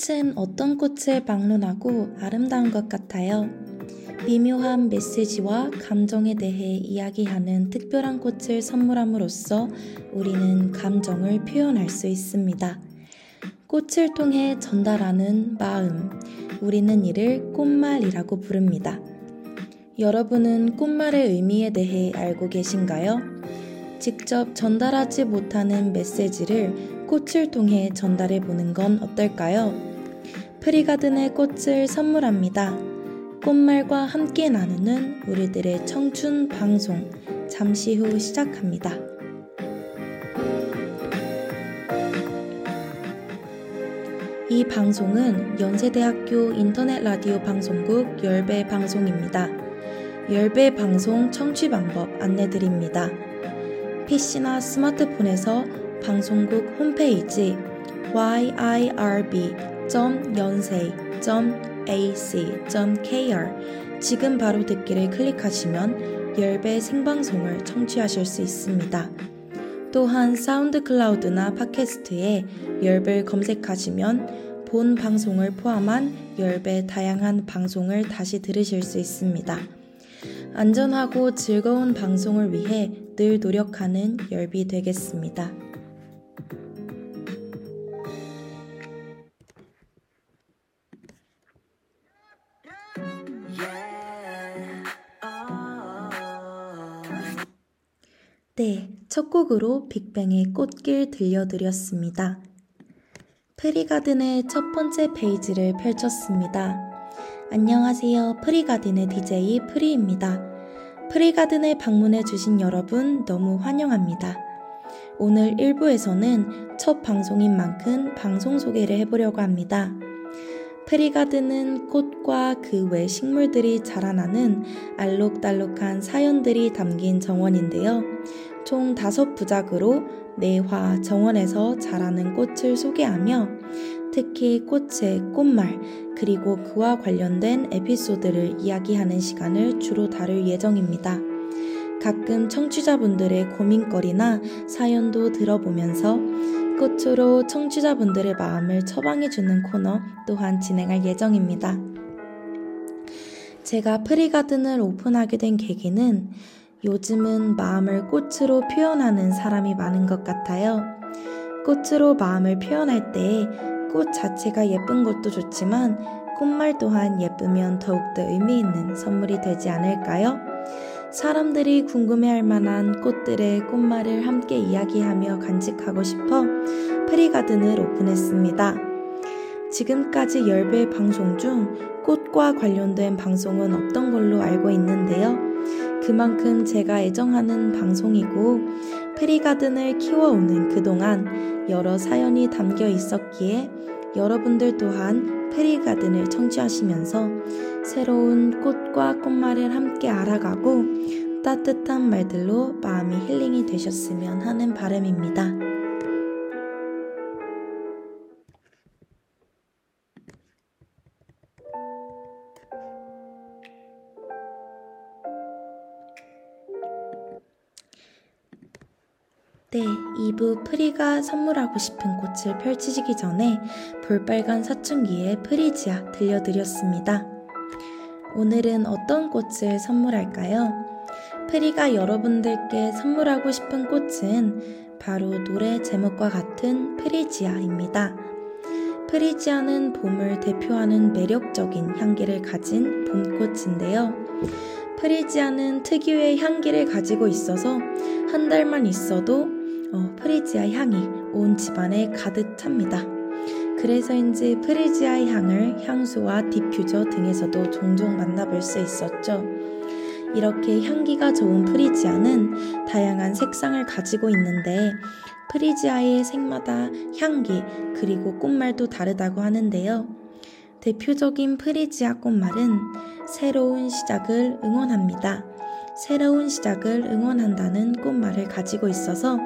꽃은 어떤 꽃을 방문하고 아름다운 것 같아요. 미묘한 메시지와 감정에 대해 이야기하는 특별한 꽃을 선물함으로써 우리는 감정을 표현할 수 있습니다. 꽃을 통해 전달하는 마음, 우리는 이를 꽃말이라고 부릅니다. 여러분은 꽃말의 의미에 대해 알고 계신가요? 직접 전달하지 못하는 메시지를 꽃을 통해 전달해 보는 건 어떨까요? 프리가든의 꽃을 선물합니다. 꽃말과 함께 나누는 우리들의 청춘 방송 잠시 후 시작합니다. 이 방송은 연세대학교 인터넷 라디오 방송국 열배 방송입니다. 열배 방송 청취 방법 안내드립니다. PC나 스마트폰에서 방송국 홈페이지 yirb. 연세.ac.kr 지금 바로 듣기를 클릭하시면 열배 생방송을 청취하실 수 있습니다. 또한 사운드 클라우드나 팟캐스트에 열배를 검색하시면 본 방송을 포함한 열배 다양한 방송을 다시 들으실 수 있습니다. 안전하고 즐거운 방송을 위해 늘 노력하는 열비 되겠습니다. 네, 첫 곡으로 빅뱅의 꽃길 들려드렸습니다. 프리가든의 첫 번째 페이지를 펼쳤습니다. 안녕하세요. 프리가든의 DJ 프리입니다. 프리가든에 방문해 주신 여러분 너무 환영합니다. 오늘 1부에서는 첫 방송인 만큼 방송 소개를 해보려고 합니다. 프리가든은 꽃과 그 외 식물들이 자라나는 알록달록한 사연들이 담긴 정원인데요. 총 다섯 부작으로 내화 정원에서 자라는 꽃을 소개하며 특히 꽃의 꽃말 그리고 그와 관련된 에피소드를 이야기하는 시간을 주로 다룰 예정입니다. 가끔 청취자분들의 고민거리나 사연도 들어보면서 꽃으로 청취자분들의 마음을 처방해주는 코너 또한 진행할 예정입니다. 제가 프리가든을 오픈하게 된 계기는 요즘은 마음을 꽃으로 표현하는 사람이 많은 것 같아요. 꽃으로 마음을 표현할 때 꽃 자체가 예쁜 것도 좋지만 꽃말 또한 예쁘면 더욱더 의미 있는 선물이 되지 않을까요? 사람들이 궁금해할 만한 꽃들의 꽃말을 함께 이야기하며 간직하고 싶어 프리가든을 오픈했습니다. 지금까지 열배 방송 중 꽃과 관련된 방송은 없던 걸로 알고 있는데요. 그만큼 제가 애정하는 방송이고 프리가든을 키워오는 그동안 여러 사연이 담겨 있었기에 여러분들 또한 페리가든을 청취하시면서 새로운 꽃과 꽃말을 함께 알아가고 따뜻한 말들로 마음이 힐링이 되셨으면 하는 바람입니다. 네, 2부 프리가 선물하고 싶은 꽃을 펼치시기 전에 볼빨간 사춘기의 프리지아 들려드렸습니다. 오늘은 어떤 꽃을 선물할까요? 프리가 여러분들께 선물하고 싶은 꽃은 바로 노래 제목과 같은 프리지아입니다. 프리지아는 봄을 대표하는 매력적인 향기를 가진 봄꽃인데요. 프리지아는 특유의 향기를 가지고 있어서 한 단만 있어도 어, 프리지아 향이 온 집안에 가득 찹니다. 그래서인지 프리지아의 향을 향수와 디퓨저 등에서도 종종 만나볼 수 있었죠. 이렇게 향기가 좋은 프리지아는 다양한 색상을 가지고 있는데 프리지아의 색마다 향기 그리고 꽃말도 다르다고 하는데요. 대표적인 프리지아 꽃말은 새로운 시작을 응원합니다. 새로운 시작을 응원한다는 꽃말을 가지고 있어서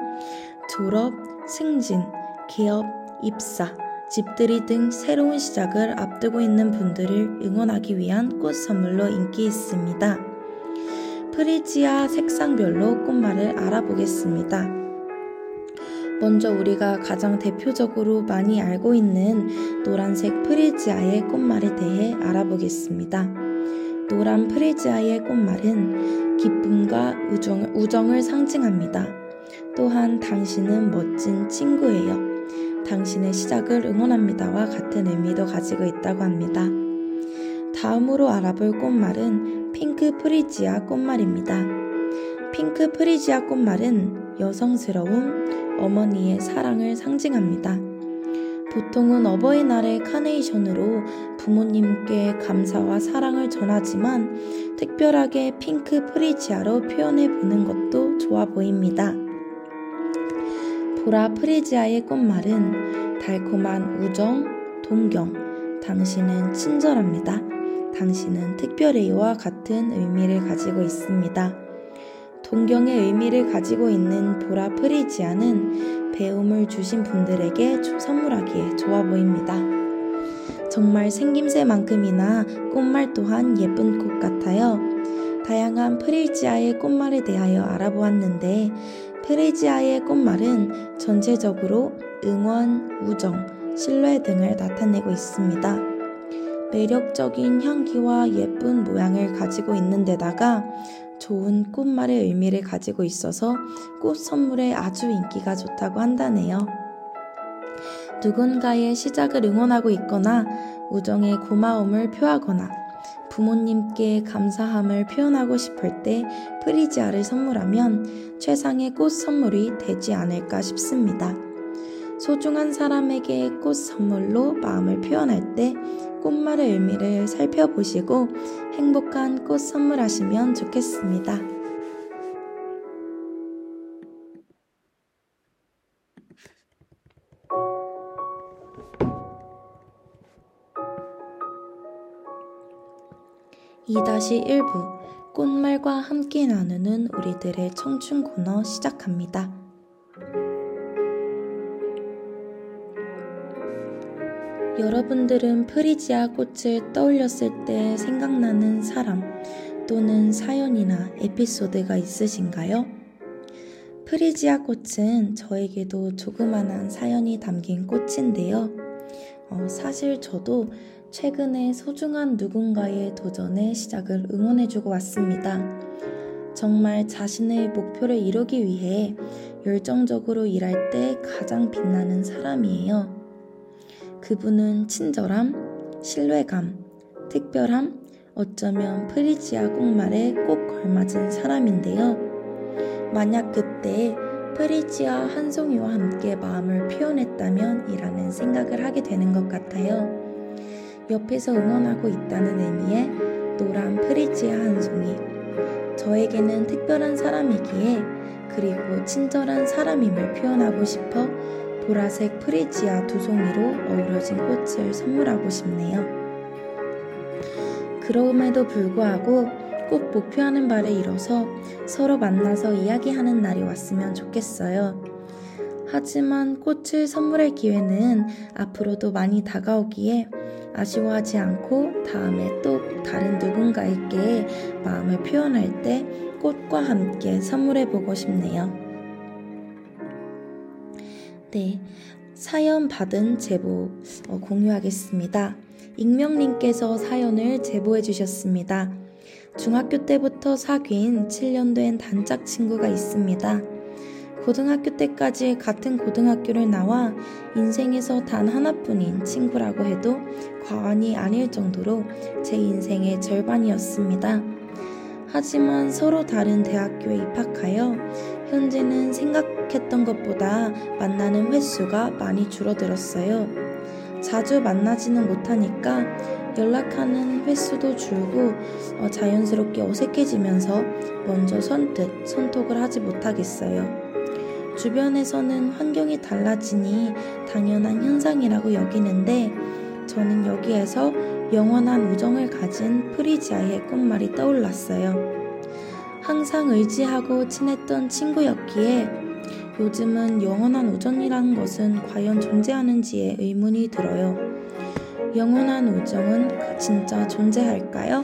졸업, 승진, 개업, 입사, 집들이 등 새로운 시작을 앞두고 있는 분들을 응원하기 위한 꽃 선물로 인기 있습니다. 프리지아 색상별로 꽃말을 알아보겠습니다. 먼저 우리가 가장 대표적으로 많이 알고 있는 노란색 프리지아의 꽃말에 대해 알아보겠습니다. 노란 프리지아의 꽃말은 기쁨과 우정, 우정을 상징합니다. 또한 당신은 멋진 친구예요. 당신의 시작을 응원합니다와 같은 의미도 가지고 있다고 합니다. 다음으로 알아볼 꽃말은 핑크 프리지아 꽃말입니다. 핑크 프리지아 꽃말은 여성스러움, 어머니의 사랑을 상징합니다. 보통은 어버이날의 카네이션으로 부모님께 감사와 사랑을 전하지만 특별하게 핑크 프리지아로 표현해 보는 것도 좋아 보입니다. 보라 프리지아의 꽃말은 달콤한 우정, 동경, 당신은 친절합니다. 당신은 특별해요와 같은 의미를 가지고 있습니다. 동경의 의미를 가지고 있는 보라 프리지아는 배움을 주신 분들에게 선물하기에 좋아 보입니다. 정말 생김새만큼이나 꽃말 또한 예쁜 꽃 같아요. 다양한 프리지아의 꽃말에 대하여 알아보았는데 프리지아의 꽃말은 전체적으로 응원, 우정, 신뢰 등을 나타내고 있습니다. 매력적인 향기와 예쁜 모양을 가지고 있는 데다가 좋은 꽃말의 의미를 가지고 있어서 꽃 선물에 아주 인기가 좋다고 한다네요. 누군가의 시작을 응원하고 있거나 우정의 고마움을 표하거나 부모님께 감사함을 표현하고 싶을 때 프리지아를 선물하면 최상의 꽃 선물이 되지 않을까 싶습니다. 소중한 사람에게 꽃 선물로 마음을 표현할 때 꽃말의 의미를 살펴보시고 행복한 꽃 선물하시면 좋겠습니다. (2-1부) 꽃말과 함께 나누는 우리들의 청춘 코너 시작합니다. 여러분들은 프리지아 꽃을 떠올렸을 때 생각나는 사람 또는 사연이나 에피소드가 있으신가요? 프리지아 꽃은 저에게도 조그만한 사연이 담긴 꽃인데요. 어, 사실 저도 최근에 소중한 누군가의 도전에 시작을 응원해주고 왔습니다. 정말 자신의 목표를 이루기 위해 열정적으로 일할 때 가장 빛나는 사람이에요. 그분은 친절함, 신뢰감, 특별함, 어쩌면 프리지아 꽃말에 꼭 걸맞은 사람인데요. 만약 그때 프리지아 한 송이와 함께 마음을 표현했다면 이라는 생각을 하게 되는 것 같아요. 옆에서 응원하고 있다는 의미의 노란 프리지아 한 송이. 저에게는 특별한 사람이기에 그리고 친절한 사람임을 표현하고 싶어 보라색 프리지아 두 송이로 어우러진 꽃을 선물하고 싶네요. 그럼에도 불구하고 꼭 목표하는 바를 이뤄서 서로 만나서 이야기하는 날이 왔으면 좋겠어요. 하지만 꽃을 선물할 기회는 앞으로도 많이 다가오기에 아쉬워하지 않고 다음에 또 다른 누군가에게 마음을 표현할 때 꽃과 함께 선물해 보고 싶네요. 네, 사연 받은 제보 어, 공유하겠습니다. 익명님께서 사연을 제보해 주셨습니다. 중학교 때부터 사귄 7년 된 단짝 친구가 있습니다. 고등학교 때까지 같은 고등학교를 나와 인생에서 단 하나뿐인 친구라고 해도 과언이 아닐 정도로 제 인생의 절반이었습니다. 하지만 서로 다른 대학교에 입학하여 현재는 생각 했던 것보다 만나는 횟수가 많이 줄어들었어요. 자주 만나지는 못하니까 연락하는 횟수도 줄고 어, 자연스럽게 어색해지면서 먼저 선뜻 손톡을 하지 못하겠어요. 주변에서는 환경이 달라지니 당연한 현상이라고 여기는데 저는 여기에서 영원한 우정을 가진 프리지아의 꽃말이 떠올랐어요. 항상 의지하고 친했던 친구였기에 요즘은 영원한 우정이라는 것은 과연 존재하는지에 의문이 들어요. 영원한 우정은 진짜 존재할까요?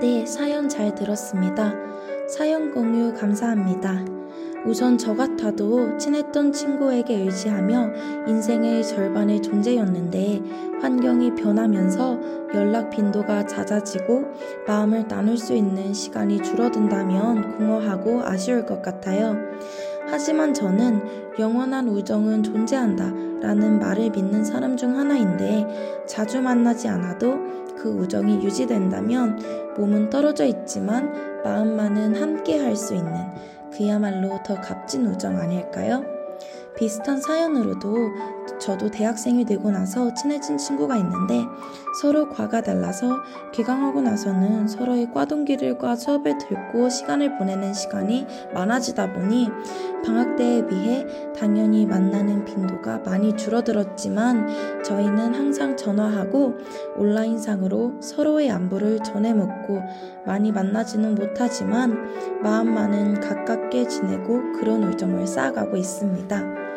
네, 사연 잘 들었습니다. 사연 공유 감사합니다. 우선 저 같아도 친했던 친구에게 의지하며 인생의 절반의 존재였는데 환경이 변하면서 연락 빈도가 낮아지고 마음을 나눌 수 있는 시간이 줄어든다면 공허하고 아쉬울 것 같아요. 하지만 저는 영원한 우정은 존재한다 라는 말을 믿는 사람 중 하나인데 자주 만나지 않아도 그 우정이 유지된다면 몸은 떨어져 있지만 마음만은 함께 할 수 있는 그야말로 더 값진 우정 아닐까요? 비슷한 사연으로도 저도 대학생이 되고 나서 친해진 친구가 있는데 서로 과가 달라서 귀강하고 나서는 서로의 과 동기들과 수업을 듣고 시간을 보내는 시간이 많아지다 보니 방학 때에 비해 당연히 만나는 빈도가 많이 줄어들었지만 저희는 항상 전화하고 온라인상으로 서로의 안부를 전해 묻고 많이 만나지는 못하지만 마음만은 가깝게 지내고 그런 우정을 쌓아가고 있습니다.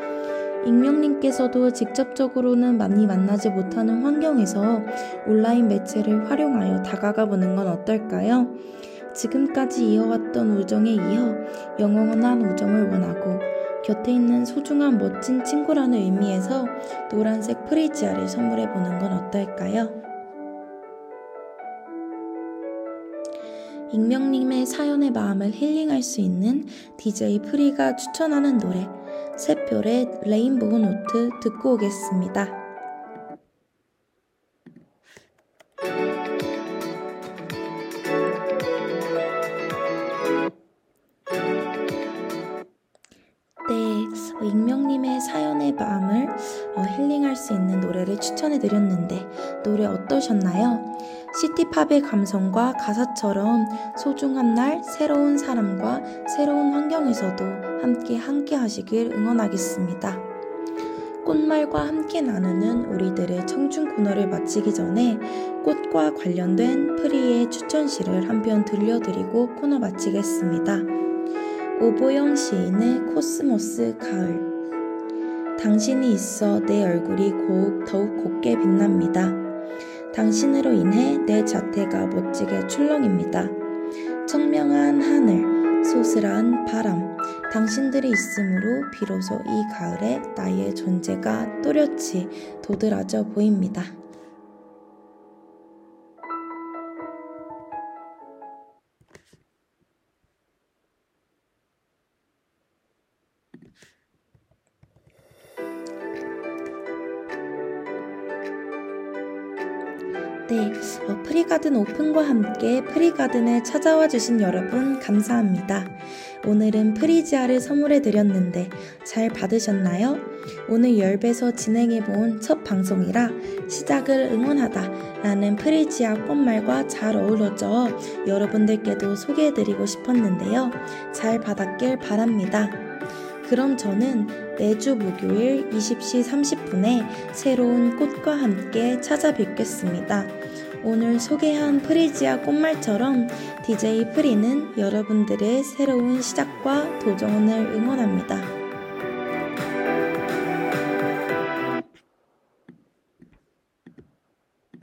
익명님께서도 직접적으로는 많이 만나지 못하는 환경에서 온라인 매체를 활용하여 다가가 보는 건 어떨까요? 지금까지 이어왔던 우정에 이어 영원한 우정을 원하고 곁에 있는 소중한 멋진 친구라는 의미에서 노란색 프리지아를 선물해 보는 건 어떨까요? 익명님의 사연의 마음을 힐링할 수 있는 DJ 프리가 추천하는 노래 샛별의 레인보우 노트 듣고 오겠습니다. 네, 어, 익명님의 사연의 마음을 어, 힐링할 수 있는 노래를 추천해 드렸는데 노래 어떠셨나요? 시티팝의 감성과 가사처럼 소중한 날 새로운 사람과 새로운 환경에서도 함께 함께 하시길 응원하겠습니다. 꽃말과 함께 나누는 우리들의 청춘 코너를 마치기 전에 꽃과 관련된 프리의 추천시를 한 편 들려드리고 코너 마치겠습니다. 오보영 시인의 코스모스 가을 당신이 있어 내 얼굴이 고, 더욱 곱게 빛납니다. 당신으로 인해 내 자태가 멋지게 출렁입니다. 청명한 하늘, 소슬한 바람, 당신들이 있으므로 비로소 이 가을에 나의 존재가 또렷이 도드라져 보입니다. 네, 어, 프리가든 오픈과 함께 프리가든에 찾아와 주신 여러분 감사합니다. 오늘은 프리지아를 선물해 드렸는데 잘 받으셨나요? 오늘 열배서 진행해 본 첫 방송이라 시작을 응원하다 라는 프리지아 꽃말과 잘 어우러져 여러분들께도 소개해 드리고 싶었는데요. 잘 받았길 바랍니다. 그럼 저는 매주 목요일 20시 30분에 새로운 꽃과 함께 찾아뵙겠습니다. 오늘 소개한 프리지아 꽃말처럼 DJ 프리는 여러분들의 새로운 시작과 도전을 응원합니다.